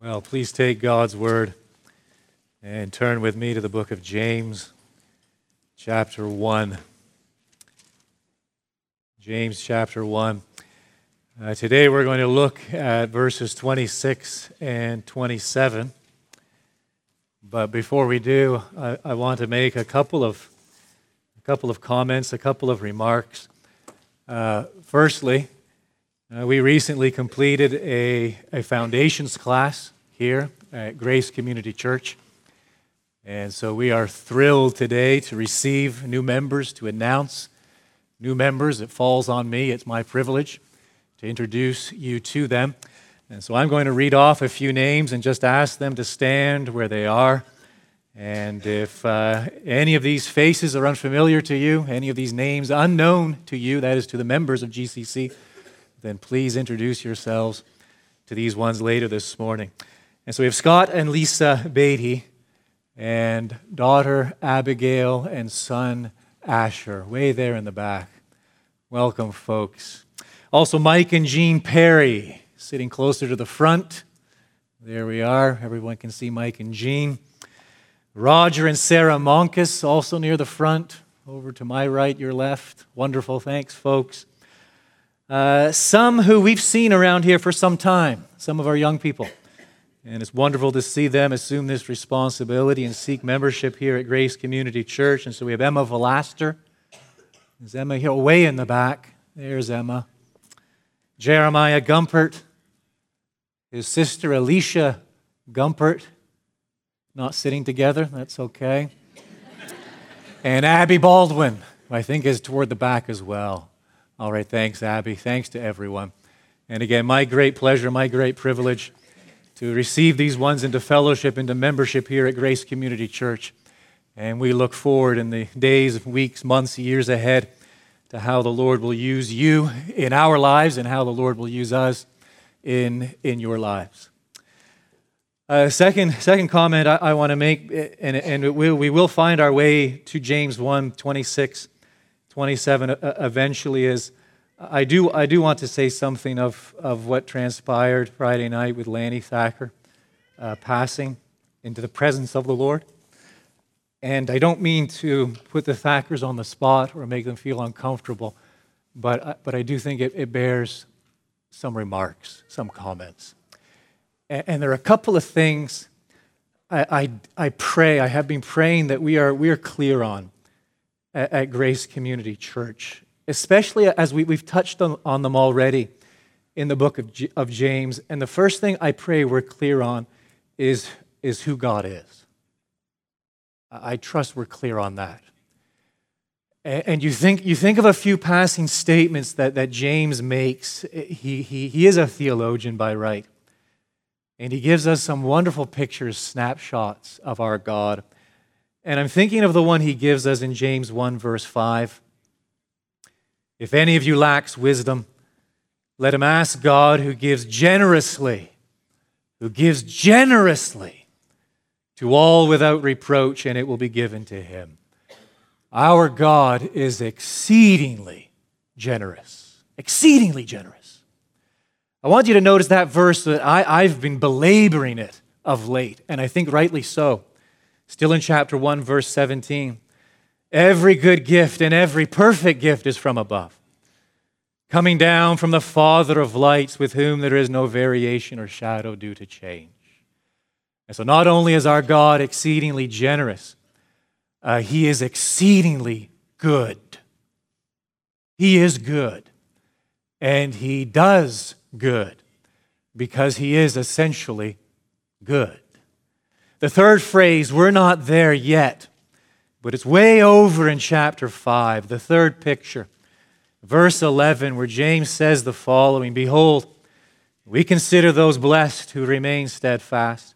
Well, please take God's word and turn with me to the book of James, chapter 1. James chapter 1. Uh, today we're going to look at verses 26 and 27. But before we do, I, I want to make a couple of, a couple of comments, a couple of remarks. Uh, firstly, uh, we recently completed a, a foundations class here at Grace Community Church. And so we are thrilled today to receive new members, to announce new members. It falls on me, it's my privilege to introduce you to them. And so I'm going to read off a few names and just ask them to stand where they are. And if uh, any of these faces are unfamiliar to you, any of these names unknown to you, that is to the members of GCC, then please introduce yourselves to these ones later this morning. And so we have Scott and Lisa Beatty, and daughter Abigail and son Asher, way there in the back. Welcome, folks. Also, Mike and Jean Perry, sitting closer to the front. There we are. Everyone can see Mike and Jean. Roger and Sarah Monkus, also near the front. Over to my right, your left. Wonderful. Thanks, folks. Uh, some who we've seen around here for some time, some of our young people. And it's wonderful to see them assume this responsibility and seek membership here at Grace Community Church. And so we have Emma Velaster. Is Emma here? Way in the back. There's Emma. Jeremiah Gumpert. His sister Alicia Gumpert. Not sitting together. That's okay. and Abby Baldwin, I think, is toward the back as well. All right, thanks, Abby. Thanks to everyone. And again, my great pleasure, my great privilege to receive these ones into fellowship, into membership here at Grace Community Church. And we look forward in the days, weeks, months, years ahead to how the Lord will use you in our lives and how the Lord will use us in, in your lives. Uh, second, second comment I, I want to make, and, and we, we will find our way to James 1 26 27 uh, eventually is I do, I do want to say something of, of what transpired Friday night with Lanny Thacker uh, passing into the presence of the Lord. And I don't mean to put the Thackers on the spot or make them feel uncomfortable, but, uh, but I do think it, it bears some remarks, some comments. And, and, there are a couple of things I, I, I pray, I have been praying that we are, we are clear on at, at Grace Community Church, especially as we, we've touched on, on them already in the book of, G, of James. And the first thing I pray we're clear on is, is who God is. I trust we're clear on that. And you think, you think of a few passing statements that, that James makes. He, he, he is a theologian by right. And he gives us some wonderful pictures, snapshots of our God. And I'm thinking of the one he gives us in James 1, verse 5. If any of you lacks wisdom, let him ask God who gives generously, who gives generously to all without reproach, and it will be given to him. Our God is exceedingly generous, exceedingly generous. I want you to notice that verse that I, I've been belaboring it of late, and I think rightly so. Still in chapter 1, verse 17. Every good gift and every perfect gift is from above, coming down from the Father of lights, with whom there is no variation or shadow due to change. And so, not only is our God exceedingly generous, uh, He is exceedingly good. He is good. And He does good because He is essentially good. The third phrase, we're not there yet, but it's way over in chapter 5, the third picture. Verse 11, where James says the following Behold, we consider those blessed who remain steadfast.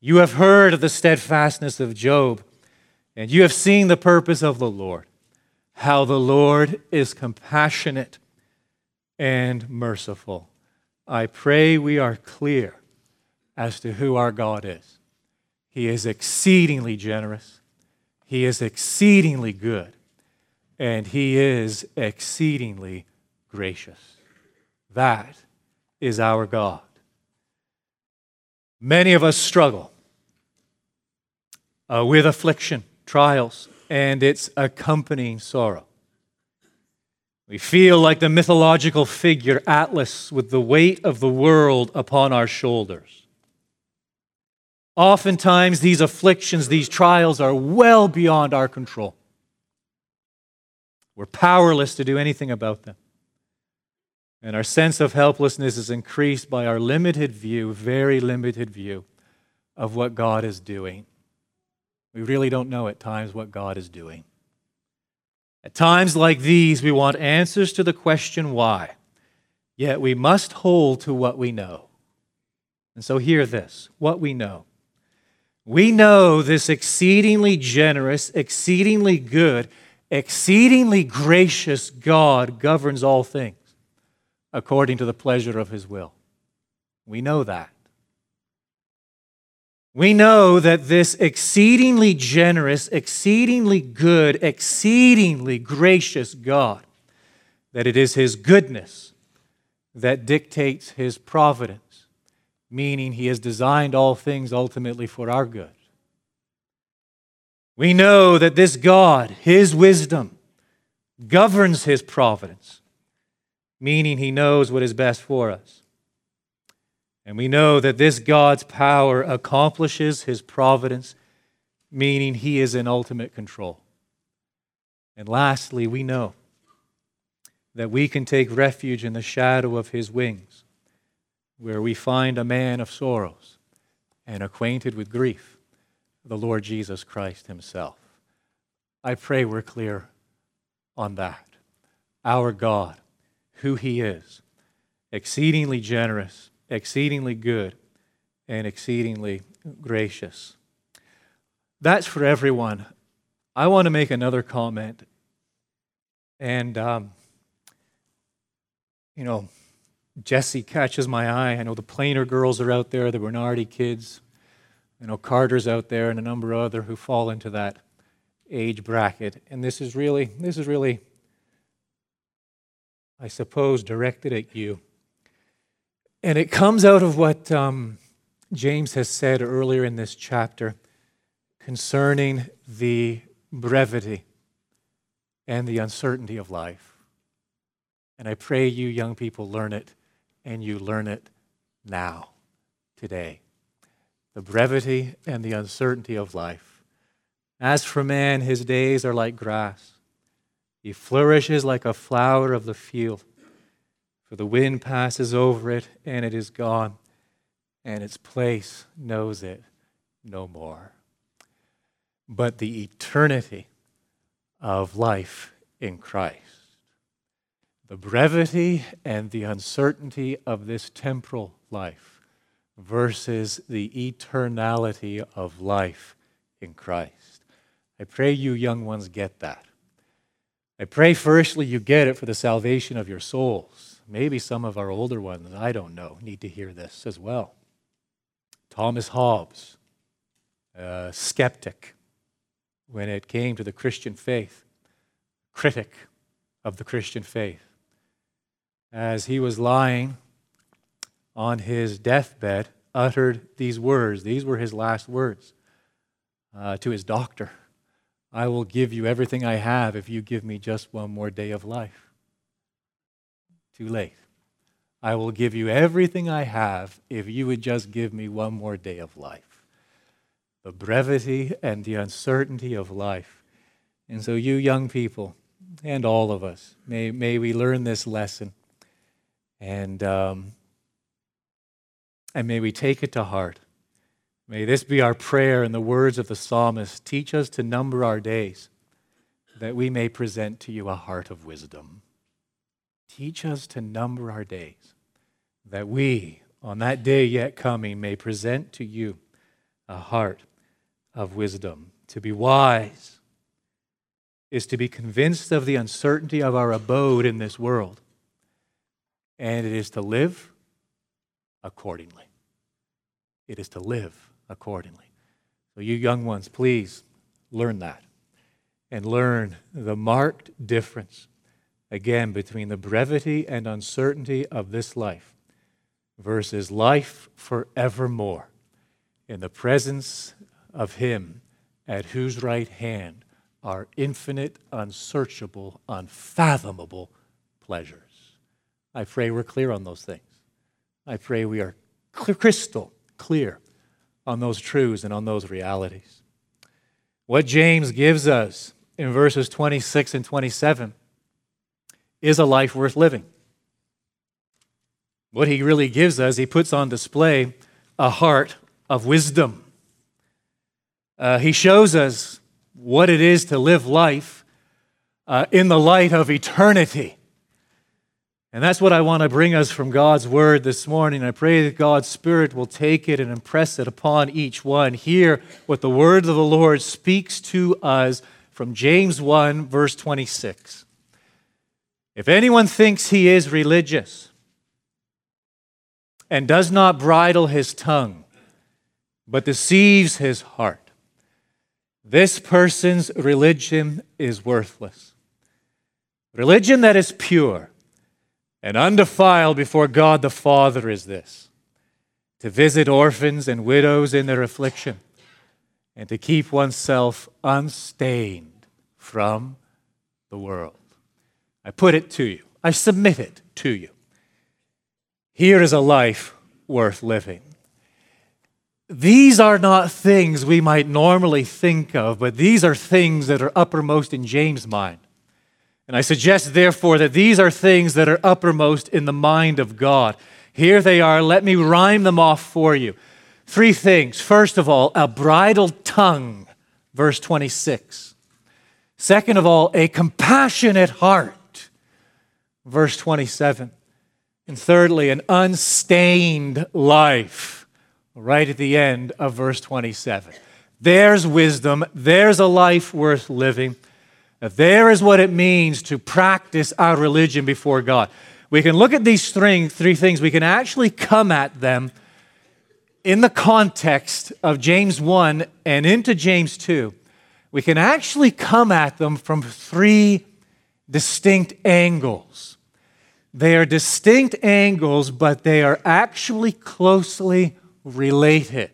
You have heard of the steadfastness of Job, and you have seen the purpose of the Lord, how the Lord is compassionate and merciful. I pray we are clear as to who our God is. He is exceedingly generous. He is exceedingly good. And He is exceedingly gracious. That is our God. Many of us struggle uh, with affliction, trials, and its accompanying sorrow. We feel like the mythological figure Atlas with the weight of the world upon our shoulders. Oftentimes, these afflictions, these trials are well beyond our control. We're powerless to do anything about them. And our sense of helplessness is increased by our limited view, very limited view, of what God is doing. We really don't know at times what God is doing. At times like these, we want answers to the question why, yet we must hold to what we know. And so, hear this what we know. We know this exceedingly generous, exceedingly good, exceedingly gracious God governs all things according to the pleasure of his will. We know that. We know that this exceedingly generous, exceedingly good, exceedingly gracious God, that it is His goodness that dictates His providence, meaning He has designed all things ultimately for our good. We know that this God, His wisdom, governs His providence, meaning He knows what is best for us. And we know that this God's power accomplishes his providence, meaning he is in ultimate control. And lastly, we know that we can take refuge in the shadow of his wings, where we find a man of sorrows and acquainted with grief, the Lord Jesus Christ himself. I pray we're clear on that. Our God, who he is, exceedingly generous exceedingly good and exceedingly gracious. That's for everyone. I want to make another comment. And, um, you know, Jesse catches my eye. I know the Planer girls are out there, the Bernardi kids. I know Carter's out there and a number of other who fall into that age bracket. And this is really, this is really, I suppose, directed at you. And it comes out of what um, James has said earlier in this chapter concerning the brevity and the uncertainty of life. And I pray you young people learn it and you learn it now, today. The brevity and the uncertainty of life. As for man, his days are like grass. He flourishes like a flower of the field for the wind passes over it and it is gone, and its place knows it no more. But the eternity of life in Christ, the brevity and the uncertainty of this temporal life versus the eternality of life in Christ. I pray you young ones get that. I pray firstly you get it for the salvation of your souls Maybe some of our older ones, I don't know, need to hear this as well. Thomas Hobbes, a skeptic when it came to the Christian faith, critic of the Christian faith. As he was lying on his deathbed, uttered these words. These were his last words uh, to his doctor I will give you everything I have if you give me just one more day of life too late. I will give you everything I have if you would just give me one more day of life. The brevity and the uncertainty of life. And so, you young people, and all of us, may, may we learn this lesson. And, um, and may we take it to heart. May this be our prayer in the words of the psalmist teach us to number our days, that we may present to you a heart of wisdom. Teach us to number our days, that we, on that day yet coming, may present to you a heart of wisdom. To be wise is to be convinced of the uncertainty of our abode in this world, and it is to live accordingly. It is to live accordingly. So, you young ones, please learn that and learn the marked difference again between the brevity and uncertainty of this life versus life forevermore in the presence of Him at whose right hand are infinite, unsearchable, unfathomable pleasures. I pray we're clear on those things. I pray we are crystal clear on those truths and on those realities. What James gives us in verses 26 and 27 is a life worth living. What he really gives us, he puts on display a heart of wisdom. Uh, he shows us what it is to live life uh, in the light of eternity. And that's what I want to bring us from God's word this morning. I pray that God's Spirit will take it and impress it upon each one. Hear what the word of the Lord speaks to us from James 1, verse 26. If anyone thinks he is religious and does not bridle his tongue, but deceives his heart, this person's religion is worthless. Religion that is pure and undefiled before God the Father is this to visit orphans and widows in their affliction, and to keep oneself unstained from the world. I put it to you, I submit it to you. Here is a life worth living. These are not things we might normally think of, but these are things that are uppermost in James' mind. And I suggest, therefore, that these are things that are uppermost in the mind of God. Here they are. Let me rhyme them off for you. Three things. First of all, a bridled tongue, verse 26. Second of all, a compassionate heart, verse 27. And thirdly, an unstained life, right at the end of verse 27. There's wisdom, there's a life worth living. There is what it means to practice our religion before God. We can look at these three, three things, we can actually come at them in the context of James 1 and into James 2. We can actually come at them from three distinct angles. They are distinct angles, but they are actually closely related.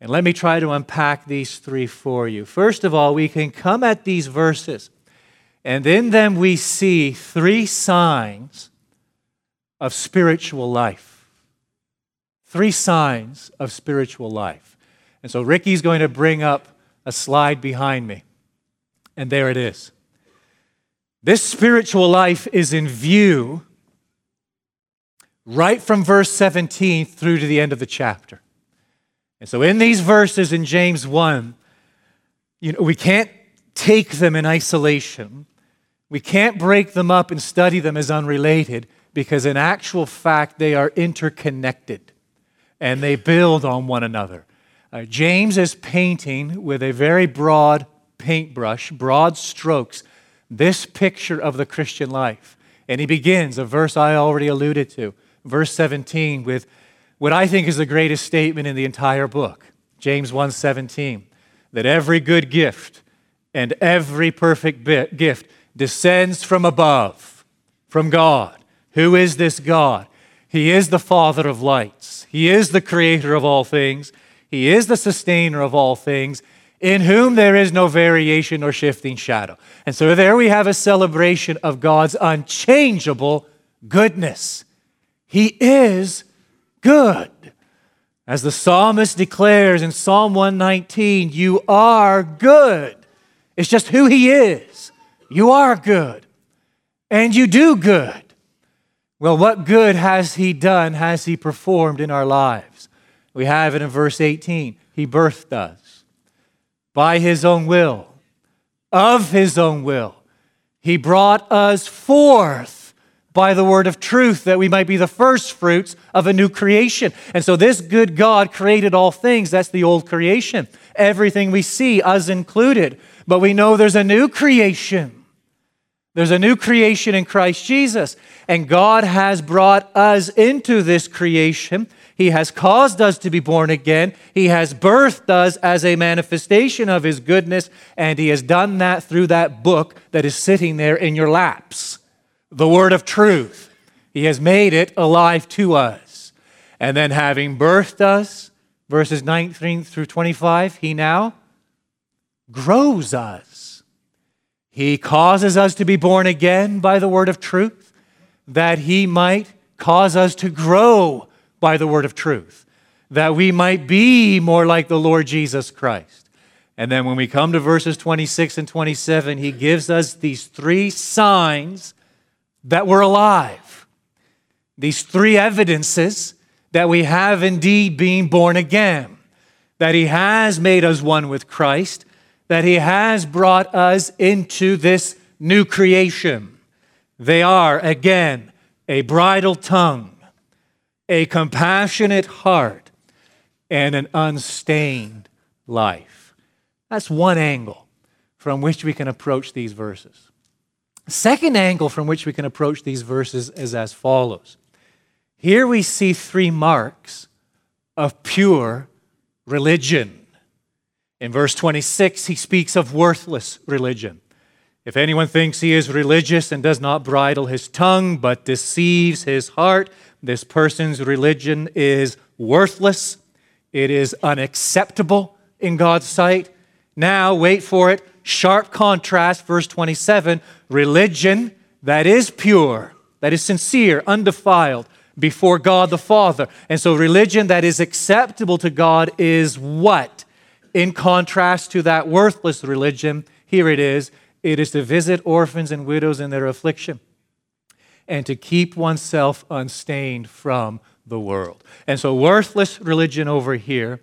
And let me try to unpack these three for you. First of all, we can come at these verses, and in them we see three signs of spiritual life. Three signs of spiritual life. And so Ricky's going to bring up a slide behind me, and there it is. This spiritual life is in view right from verse 17 through to the end of the chapter. And so in these verses in James 1, you know, we can't take them in isolation. We can't break them up and study them as unrelated because, in actual fact, they are interconnected and they build on one another. Uh, James is painting with a very broad paintbrush, broad strokes, this picture of the Christian life. And he begins a verse I already alluded to, verse 17, with what I think is the greatest statement in the entire book, James 1:17, that every good gift and every perfect gift descends from above, from God. Who is this God? He is the Father of lights. He is the creator of all things. He is the sustainer of all things, in whom there is no variation or shifting shadow. And so there we have a celebration of God's unchangeable goodness. He is good. As the psalmist declares in Psalm 119, you are good. It's just who he is. You are good. And you do good. Well, what good has he done, has he performed in our lives? We have it in verse 18. He birthed us by his own will, of his own will. He brought us forth by the word of truth, that we might be the first fruits of a new creation. And so, this good God created all things. That's the old creation. Everything we see, us included. But we know there's a new creation. There's a new creation in Christ Jesus. And God has brought us into this creation. He has caused us to be born again. He has birthed us as a manifestation of His goodness. And He has done that through that book that is sitting there in your laps the word of truth. He has made it alive to us. And then, having birthed us, verses 19 through 25, he now grows us. He causes us to be born again by the word of truth, that he might cause us to grow by the word of truth, that we might be more like the Lord Jesus Christ. And then when we come to verses 26 and 27, he gives us these three signs that we're alive. These three evidences that we have indeed been born again, that he has made us one with Christ, that he has brought us into this new creation. They are, again, a bridle tongue, a compassionate heart, and an unstained life. That's one angle from which we can approach these verses. Second angle from which we can approach these verses is as follows. Here we see three marks of pure religion. In verse 26, he speaks of worthless religion. If anyone thinks he is religious and does not bridle his tongue, but deceives his heart, this person's religion is worthless. It is unacceptable in God's sight. Now, wait for it. Sharp contrast, verse 27 religion that is pure, that is sincere, undefiled before God the Father. And so, religion that is acceptable to God is what? In contrast to that worthless religion, here it is it is to visit orphans and widows in their affliction and to keep oneself unstained from the world. And so, worthless religion over here,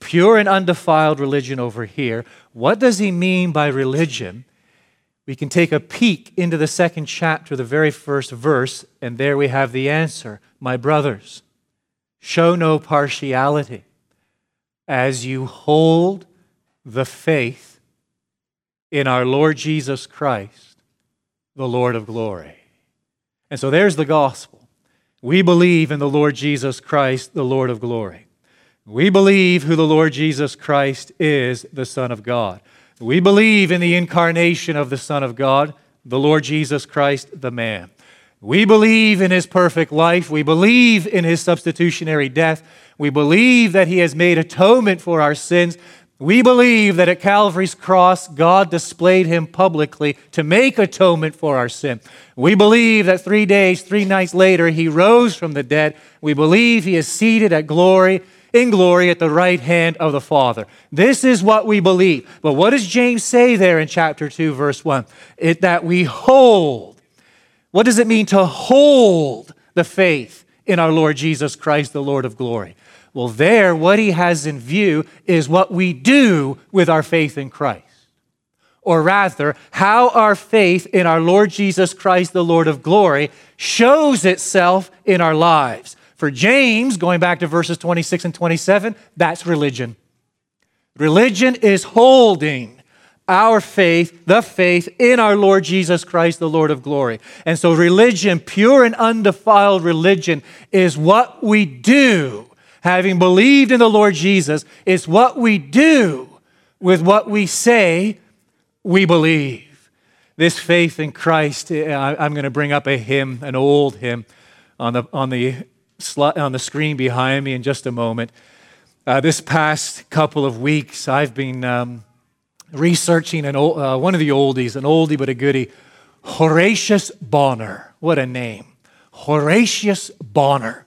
pure and undefiled religion over here. What does he mean by religion? We can take a peek into the second chapter, the very first verse, and there we have the answer. My brothers, show no partiality as you hold the faith in our Lord Jesus Christ, the Lord of glory. And so there's the gospel. We believe in the Lord Jesus Christ, the Lord of glory. We believe who the Lord Jesus Christ is, the Son of God. We believe in the incarnation of the Son of God, the Lord Jesus Christ, the man. We believe in his perfect life. We believe in his substitutionary death. We believe that he has made atonement for our sins. We believe that at Calvary's cross, God displayed him publicly to make atonement for our sin. We believe that three days, three nights later, he rose from the dead. We believe he is seated at glory, in glory at the right hand of the Father. This is what we believe. But what does James say there in chapter 2, verse 1? It that we hold. What does it mean to hold the faith in our Lord Jesus Christ, the Lord of glory? Well, there, what he has in view is what we do with our faith in Christ. Or rather, how our faith in our Lord Jesus Christ, the Lord of glory, shows itself in our lives. For James, going back to verses 26 and 27, that's religion. Religion is holding our faith, the faith in our Lord Jesus Christ, the Lord of glory. And so, religion, pure and undefiled religion, is what we do having believed in the Lord Jesus, is what we do with what we say we believe. This faith in Christ, I'm going to bring up a hymn, an old hymn, on the, on the, on the screen behind me in just a moment. Uh, this past couple of weeks, I've been um, researching an old, uh, one of the oldies, an oldie but a goodie, Horatius Bonar. What a name. Horatius Bonar.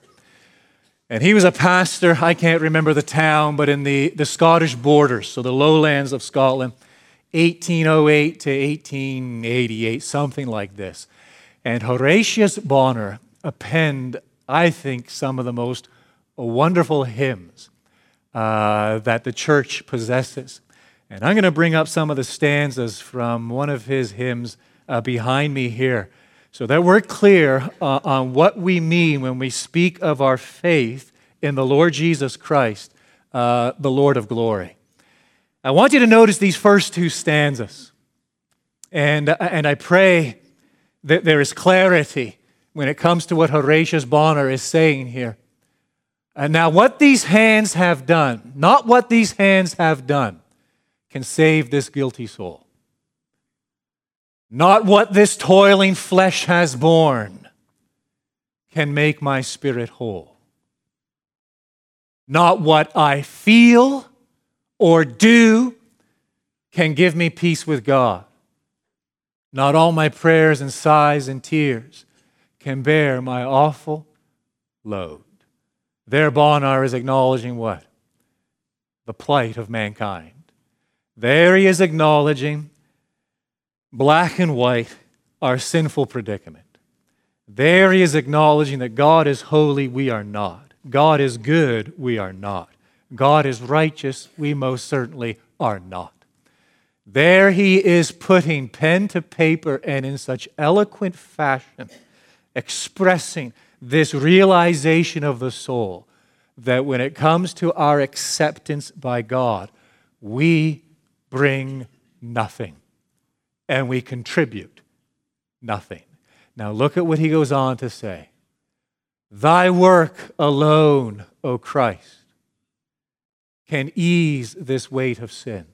And he was a pastor, I can't remember the town, but in the, the Scottish borders, so the lowlands of Scotland, 1808 to 1888, something like this. And Horatius Bonar penned, I think, some of the most wonderful hymns uh, that the church possesses. And I'm going to bring up some of the stanzas from one of his hymns uh, behind me here so that we're clear uh, on what we mean when we speak of our faith in the Lord Jesus Christ, uh, the Lord of glory. I want you to notice these first two stanzas. And, uh, and I pray that there is clarity when it comes to what Horatius Bonar is saying here. And now, what these hands have done, not what these hands have done, can save this guilty soul not what this toiling flesh has borne, can make my spirit whole. not what I feel or do, can give me peace with God. Not all my prayers and sighs and tears can bear my awful load. There, Bonar is acknowledging what? The plight of mankind. There he is acknowledging black and white our sinful predicament. There he is acknowledging that God is holy, we are not. God is good, we are not. God is righteous, we most certainly are not. There he is putting pen to paper and in such eloquent fashion expressing this realization of the soul that when it comes to our acceptance by God, we bring nothing and we contribute nothing. Now, look at what he goes on to say Thy work alone, O Christ, can ease this weight of sin.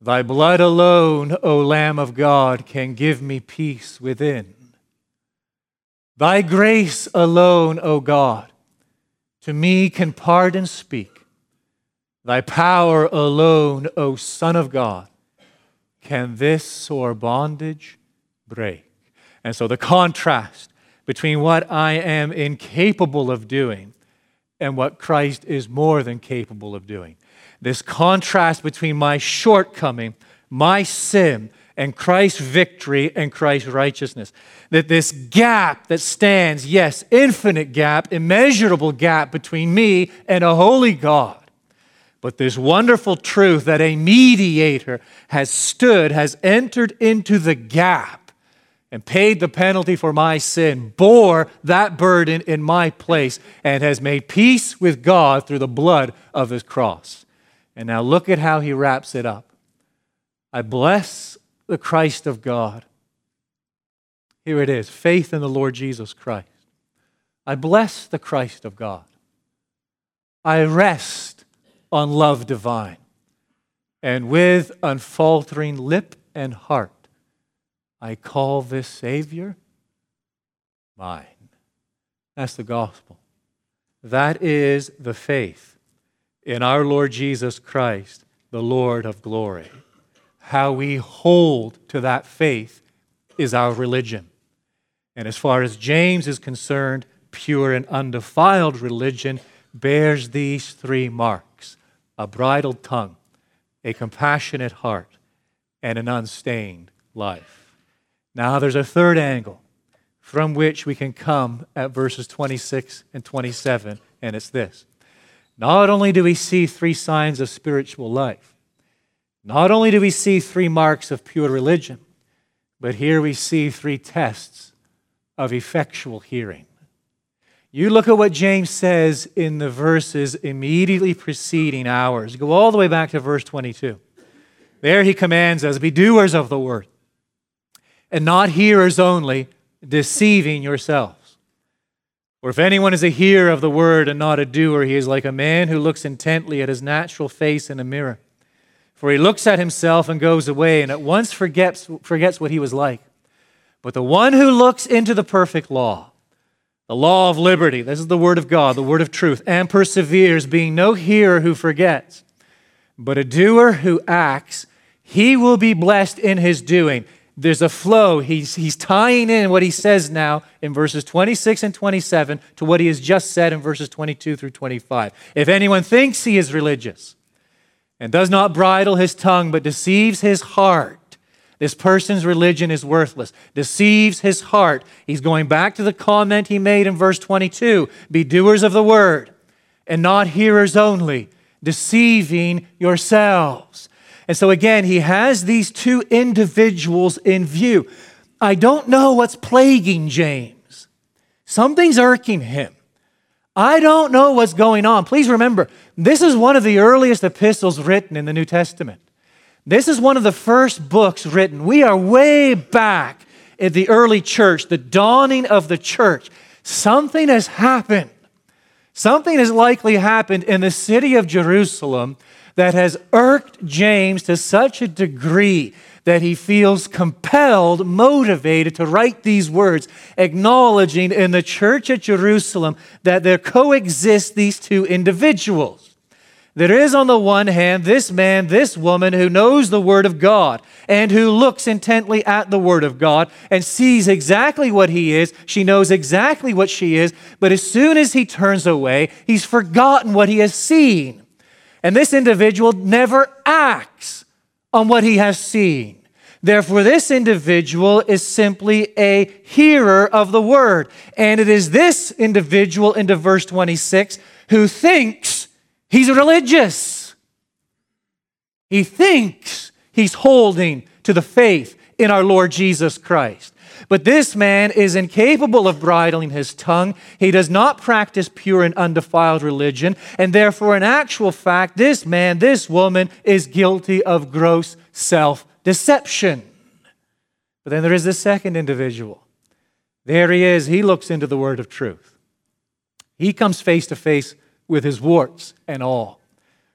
Thy blood alone, O Lamb of God, can give me peace within. Thy grace alone, O God, to me can pardon speak. Thy power alone, O Son of God, can this sore bondage break. And so the contrast between what I am incapable of doing and what Christ is more than capable of doing. This contrast between my shortcoming, my sin, and Christ's victory and Christ's righteousness. That this gap that stands, yes, infinite gap, immeasurable gap between me and a holy God. But this wonderful truth that a mediator has stood, has entered into the gap and paid the penalty for my sin, bore that burden in my place, and has made peace with God through the blood of his cross. And now look at how he wraps it up. I bless the Christ of God. Here it is faith in the Lord Jesus Christ. I bless the Christ of God. I rest on love divine. And with unfaltering lip and heart, I call this Savior mine. That's the gospel. That is the faith in our Lord Jesus Christ, the Lord of glory how we hold to that faith is our religion. And as far as James is concerned, pure and undefiled religion bears these three marks a bridled tongue, a compassionate heart, and an unstained life. Now, there's a third angle from which we can come at verses 26 and 27, and it's this. Not only do we see three signs of spiritual life, not only do we see three marks of pure religion, but here we see three tests of effectual hearing. You look at what James says in the verses immediately preceding ours. Go all the way back to verse 22. There he commands us be doers of the word and not hearers only, deceiving yourselves. For if anyone is a hearer of the word and not a doer, he is like a man who looks intently at his natural face in a mirror. For he looks at himself and goes away and at once forgets, forgets what he was like. But the one who looks into the perfect law, the law of liberty, this is the word of God, the word of truth, and perseveres, being no hearer who forgets, but a doer who acts, he will be blessed in his doing. There's a flow. He's, he's tying in what he says now in verses 26 and 27 to what he has just said in verses 22 through 25. If anyone thinks he is religious, and does not bridle his tongue, but deceives his heart. This person's religion is worthless. Deceives his heart. He's going back to the comment he made in verse 22 Be doers of the word and not hearers only, deceiving yourselves. And so again, he has these two individuals in view. I don't know what's plaguing James. Something's irking him. I don't know what's going on. Please remember, this is one of the earliest epistles written in the New Testament. This is one of the first books written. We are way back in the early church, the dawning of the church. Something has happened. Something has likely happened in the city of Jerusalem that has irked James to such a degree that he feels compelled, motivated to write these words, acknowledging in the church at Jerusalem that there coexist these two individuals. There is, on the one hand, this man, this woman who knows the Word of God and who looks intently at the Word of God and sees exactly what he is. She knows exactly what she is, but as soon as he turns away, he's forgotten what he has seen. And this individual never acts on what he has seen. Therefore, this individual is simply a hearer of the word. And it is this individual into verse 26 who thinks he's religious. He thinks he's holding to the faith in our Lord Jesus Christ. But this man is incapable of bridling his tongue. He does not practice pure and undefiled religion. And therefore, in actual fact, this man, this woman is guilty of gross self deception. But then there is the second individual. There he is. He looks into the word of truth. He comes face to face with his warts and all.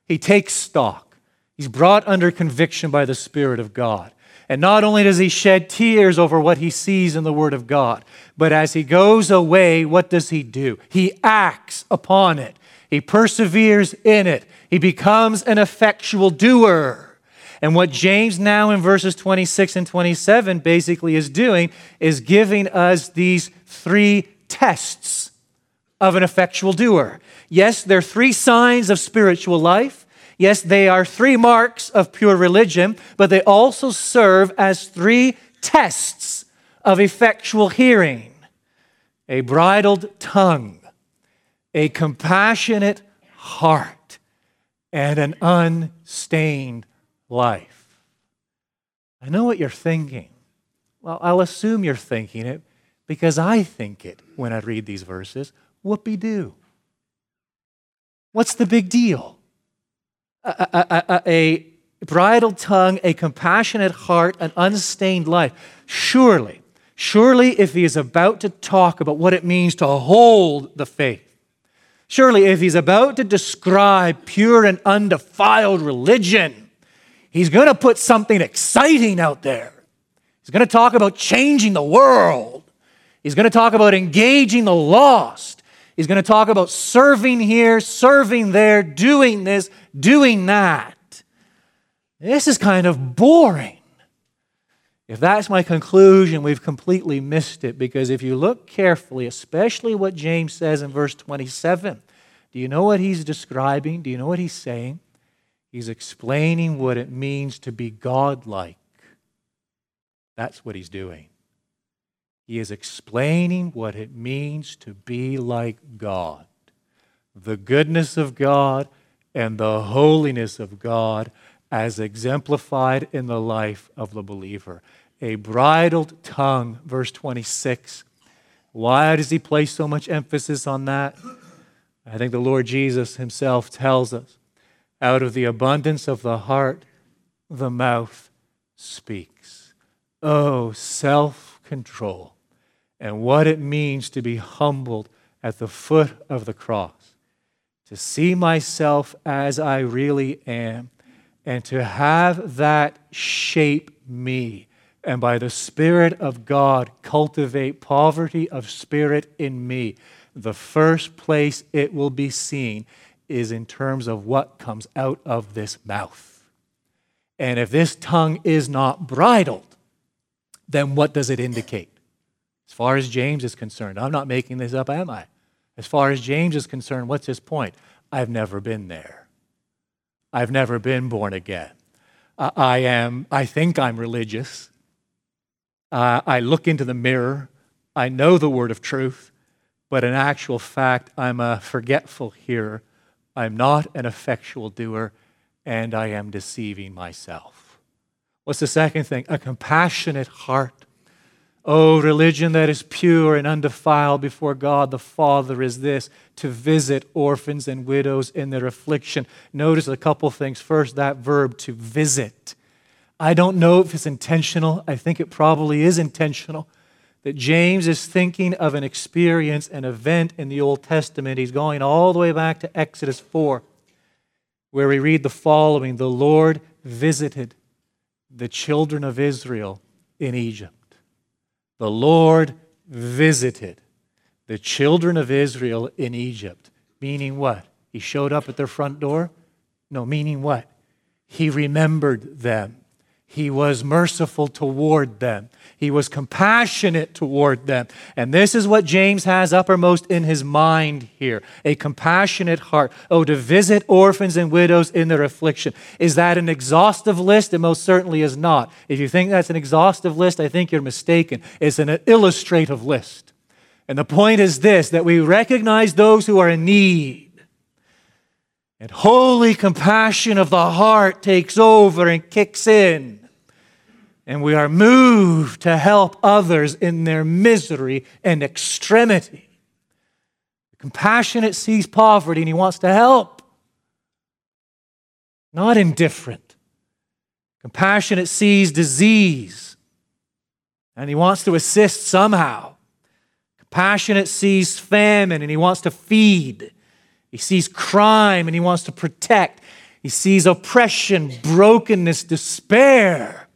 He takes stock. He's brought under conviction by the Spirit of God. And not only does he shed tears over what he sees in the Word of God, but as he goes away, what does he do? He acts upon it, he perseveres in it, he becomes an effectual doer. And what James now in verses 26 and 27 basically is doing is giving us these three tests of an effectual doer. Yes, there are three signs of spiritual life. Yes, they are three marks of pure religion, but they also serve as three tests of effectual hearing a bridled tongue, a compassionate heart, and an unstained life. I know what you're thinking. Well, I'll assume you're thinking it because I think it when I read these verses. Whoopie doo. What's the big deal? A, a, a bridled tongue, a compassionate heart, an unstained life. Surely, surely, if he is about to talk about what it means to hold the faith, surely, if he's about to describe pure and undefiled religion, he's going to put something exciting out there. He's going to talk about changing the world. He's going to talk about engaging the lost. He's going to talk about serving here, serving there, doing this, doing that. This is kind of boring. If that's my conclusion, we've completely missed it because if you look carefully, especially what James says in verse 27, do you know what he's describing? Do you know what he's saying? He's explaining what it means to be godlike. That's what he's doing. He is explaining what it means to be like God. The goodness of God and the holiness of God as exemplified in the life of the believer. A bridled tongue, verse 26. Why does he place so much emphasis on that? I think the Lord Jesus himself tells us out of the abundance of the heart, the mouth speaks. Oh, self control and what it means to be humbled at the foot of the cross, to see myself as I really am, and to have that shape me, and by the Spirit of God cultivate poverty of spirit in me. The first place it will be seen is in terms of what comes out of this mouth. And if this tongue is not bridled, then what does it indicate? As far as James is concerned, I'm not making this up, am I? As far as James is concerned, what's his point? I've never been there. I've never been born again. Uh, I am, I think I'm religious. Uh, I look into the mirror. I know the word of truth, but in actual fact, I'm a forgetful hearer. I'm not an effectual doer, and I am deceiving myself. What's the second thing? A compassionate heart. Oh, religion that is pure and undefiled before God the Father is this to visit orphans and widows in their affliction. Notice a couple things. First, that verb to visit. I don't know if it's intentional. I think it probably is intentional. That James is thinking of an experience, an event in the Old Testament. He's going all the way back to Exodus 4, where we read the following The Lord visited the children of Israel in Egypt. The Lord visited the children of Israel in Egypt. Meaning what? He showed up at their front door? No, meaning what? He remembered them. He was merciful toward them. He was compassionate toward them. And this is what James has uppermost in his mind here a compassionate heart. Oh, to visit orphans and widows in their affliction. Is that an exhaustive list? It most certainly is not. If you think that's an exhaustive list, I think you're mistaken. It's an illustrative list. And the point is this that we recognize those who are in need. And holy compassion of the heart takes over and kicks in and we are moved to help others in their misery and extremity. Compassionate sees poverty and he wants to help, not indifferent. Compassionate sees disease and he wants to assist somehow. Compassionate sees famine and he wants to feed. He sees crime and he wants to protect. He sees oppression, brokenness, despair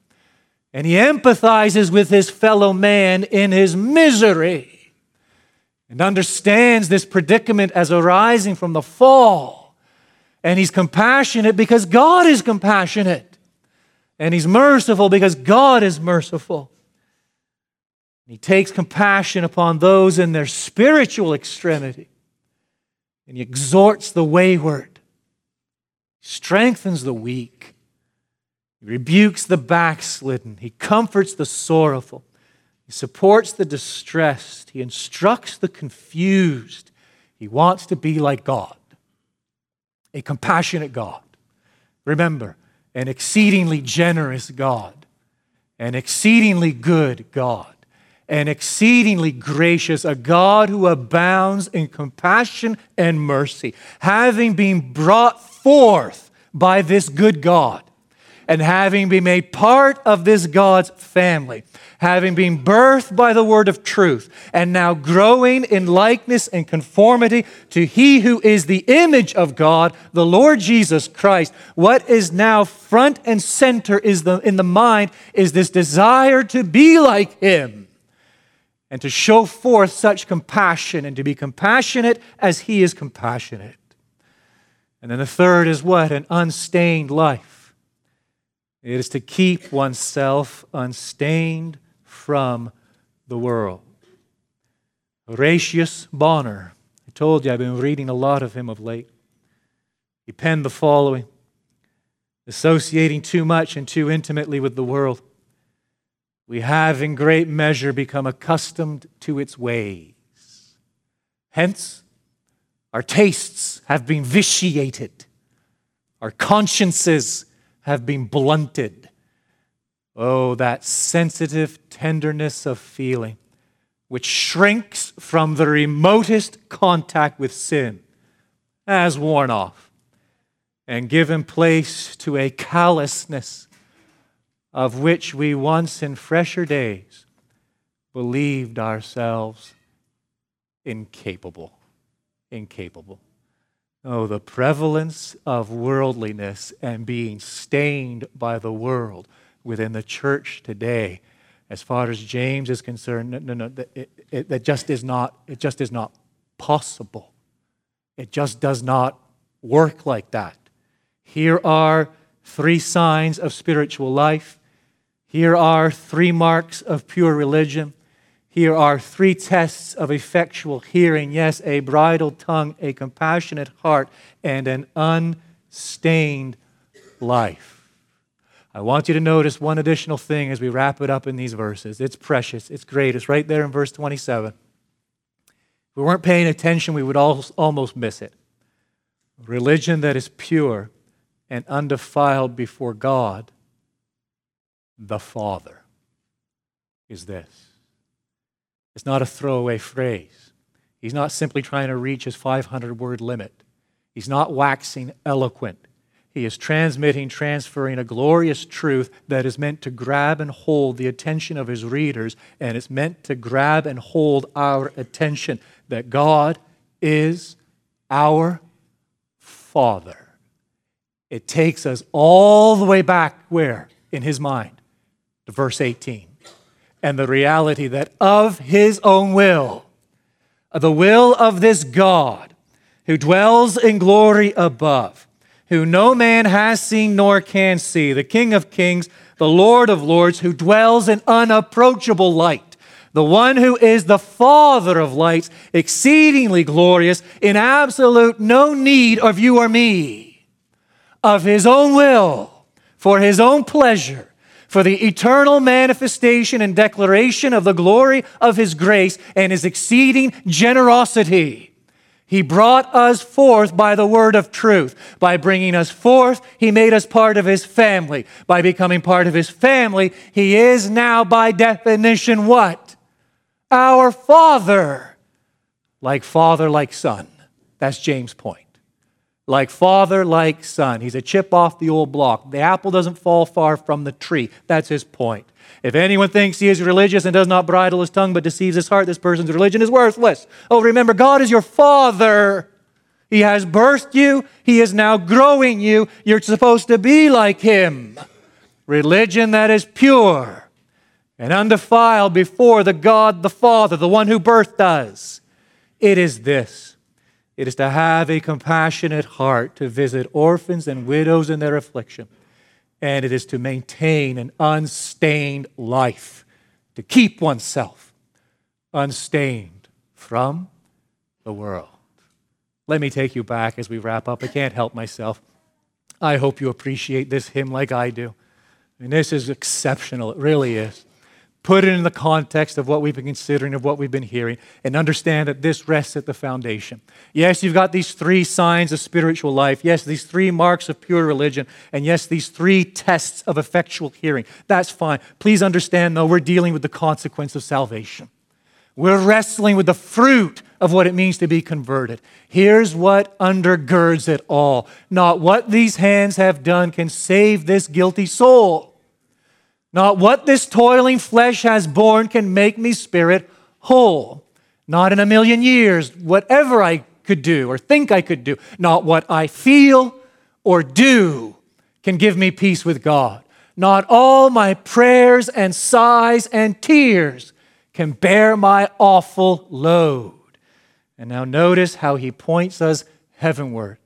and he empathizes with his fellow man in his misery and understands this predicament as arising from the fall. And he's compassionate because God is compassionate. And he's merciful because God is merciful. He takes compassion upon those in their spiritual extremity. And he exhorts the wayward, he strengthens the weak, he rebukes the backslidden. He comforts the sorrowful. He supports the distressed. He instructs the confused. He wants to be like God, a compassionate God. Remember, an exceedingly generous God, an exceedingly good God, an exceedingly gracious, a God who abounds in compassion and mercy, having been brought forth by this good God and having been made part of this God's family, having been birthed by the word of truth, and now growing in likeness and conformity to He who is the image of God, the Lord Jesus Christ. What is now front and center is the, in the mind is this desire to be like Him and to show forth such compassion and to be compassionate as He is compassionate. And then the third is what? An unstained life. It is to keep oneself unstained from the world. Horatius Bonar, I told you I've been reading a lot of him of late. He penned the following Associating too much and too intimately with the world, we have in great measure become accustomed to its ways. Hence, our tastes have been vitiated, our consciences have been blunted. Oh, that sensitive tenderness of feeling which shrinks from the remotest contact with sin has worn off and given place to a callousness of which we once in fresher days believed ourselves incapable. Incapable. Oh, the prevalence of worldliness and being stained by the world within the church today, as far as James is concerned, no, no, no it, it, it just is not, it just is not possible. It just does not work like that. Here are three signs of spiritual life. Here are three marks of pure religion. Here are three tests of effectual hearing yes, a bridled tongue, a compassionate heart, and an unstained life. I want you to notice one additional thing as we wrap it up in these verses. It's precious, it's great. It's right there in verse 27. If we weren't paying attention, we would almost miss it. Religion that is pure and undefiled before God, the Father, is this it's not a throwaway phrase. He's not simply trying to reach his 500 word limit. He's not waxing eloquent. He is transmitting, transferring a glorious truth that is meant to grab and hold the attention of his readers, and it's meant to grab and hold our attention that God is our Father. It takes us all the way back where? in his mind verse 18 and the reality that of his own will, the will of this God who dwells in glory above, who no man has seen nor can see, the King of kings, the Lord of lords, who dwells in unapproachable light, the one who is the Father of lights, exceedingly glorious, in absolute no need of you or me, of his own will, for his own pleasure, for the eternal manifestation and declaration of the glory of his grace and his exceeding generosity he brought us forth by the word of truth. By bringing us forth, He made us part of His family. By becoming part of His family, He is now, by definition, what? Our Father. Like Father, like Son. That's James' point. Like Father, like Son. He's a chip off the old block. The apple doesn't fall far from the tree. That's his point. If anyone thinks he is religious and does not bridle his tongue but deceives his heart, this person's religion is worthless. Oh, remember, God is your father. He has birthed you, He is now growing you. You're supposed to be like Him. Religion that is pure and undefiled before the God the Father, the one who birthed us. It is this it is to have a compassionate heart to visit orphans and widows in their affliction and it is to maintain an unstained life, to keep oneself unstained from the world. Let me take you back as we wrap up. I can't help myself. I hope you appreciate this hymn like I do. Mean, this is exceptional. It really is put it in the context of what we've been considering, of what we've been hearing, and understand that this rests at the foundation. Yes, you've got these three signs of spiritual life. Yes, these three marks of pure religion. And yes, these three tests of effectual hearing. That's fine. Please understand, though, we're dealing with the consequence of salvation. We're wrestling with the fruit of what it means to be converted. Here's what undergirds it all. Not what these hands have done can save this guilty soul not what this toiling flesh has borne can make me spirit whole. Not in a million years, whatever I could do or think I could do. Not what I feel or do can give me peace with God. Not all my prayers and sighs and tears can bear my awful load. And now notice how he points us heavenward.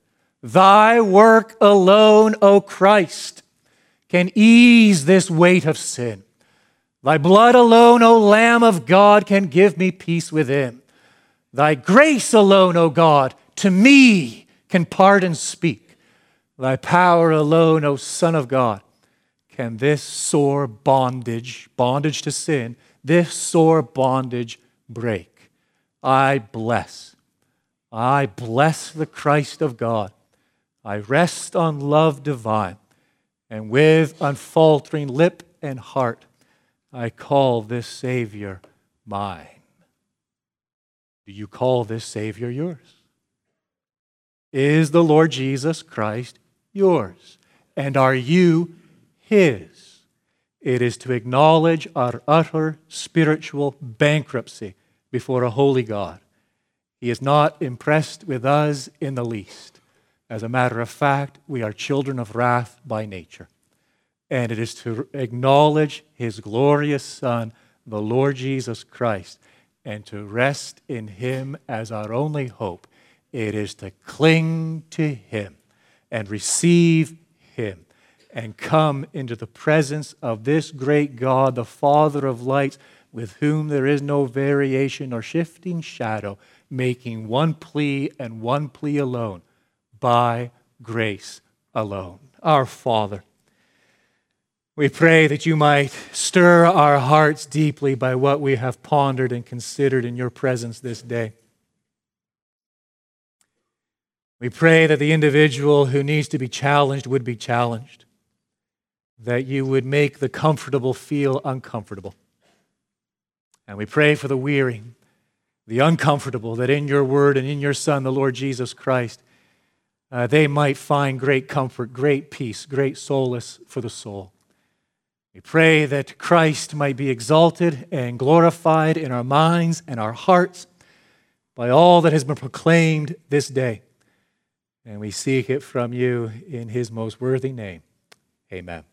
Thy work alone, O Christ, can ease this weight of sin. Thy blood alone, O Lamb of God, can give me peace within. Thy grace alone, O God, to me can pardon speak. Thy power alone, O Son of God, can this sore bondage, bondage to sin, this sore bondage break. I bless. I bless the Christ of God. I rest on love divine. And with unfaltering lip and heart, I call this Savior mine. Do you call this Savior yours? Is the Lord Jesus Christ yours? And are you His? It is to acknowledge our utter spiritual bankruptcy before a holy God. He is not impressed with us in the least. As a matter of fact, we are children of wrath by nature. And it is to acknowledge his glorious Son, the Lord Jesus Christ, and to rest in him as our only hope. It is to cling to him and receive him and come into the presence of this great God, the Father of lights, with whom there is no variation or shifting shadow, making one plea and one plea alone by grace alone. Our Father, we pray that you might stir our hearts deeply by what we have pondered and considered in your presence this day. We pray that the individual who needs to be challenged would be challenged, that you would make the comfortable feel uncomfortable. And we pray for the weary, the uncomfortable, that in your word and in your Son, the Lord Jesus Christ, uh, they might find great comfort, great peace, great solace for the soul. We pray that Christ might be exalted and glorified in our minds and our hearts by all that has been proclaimed this day. And we seek it from you in his most worthy name. Amen.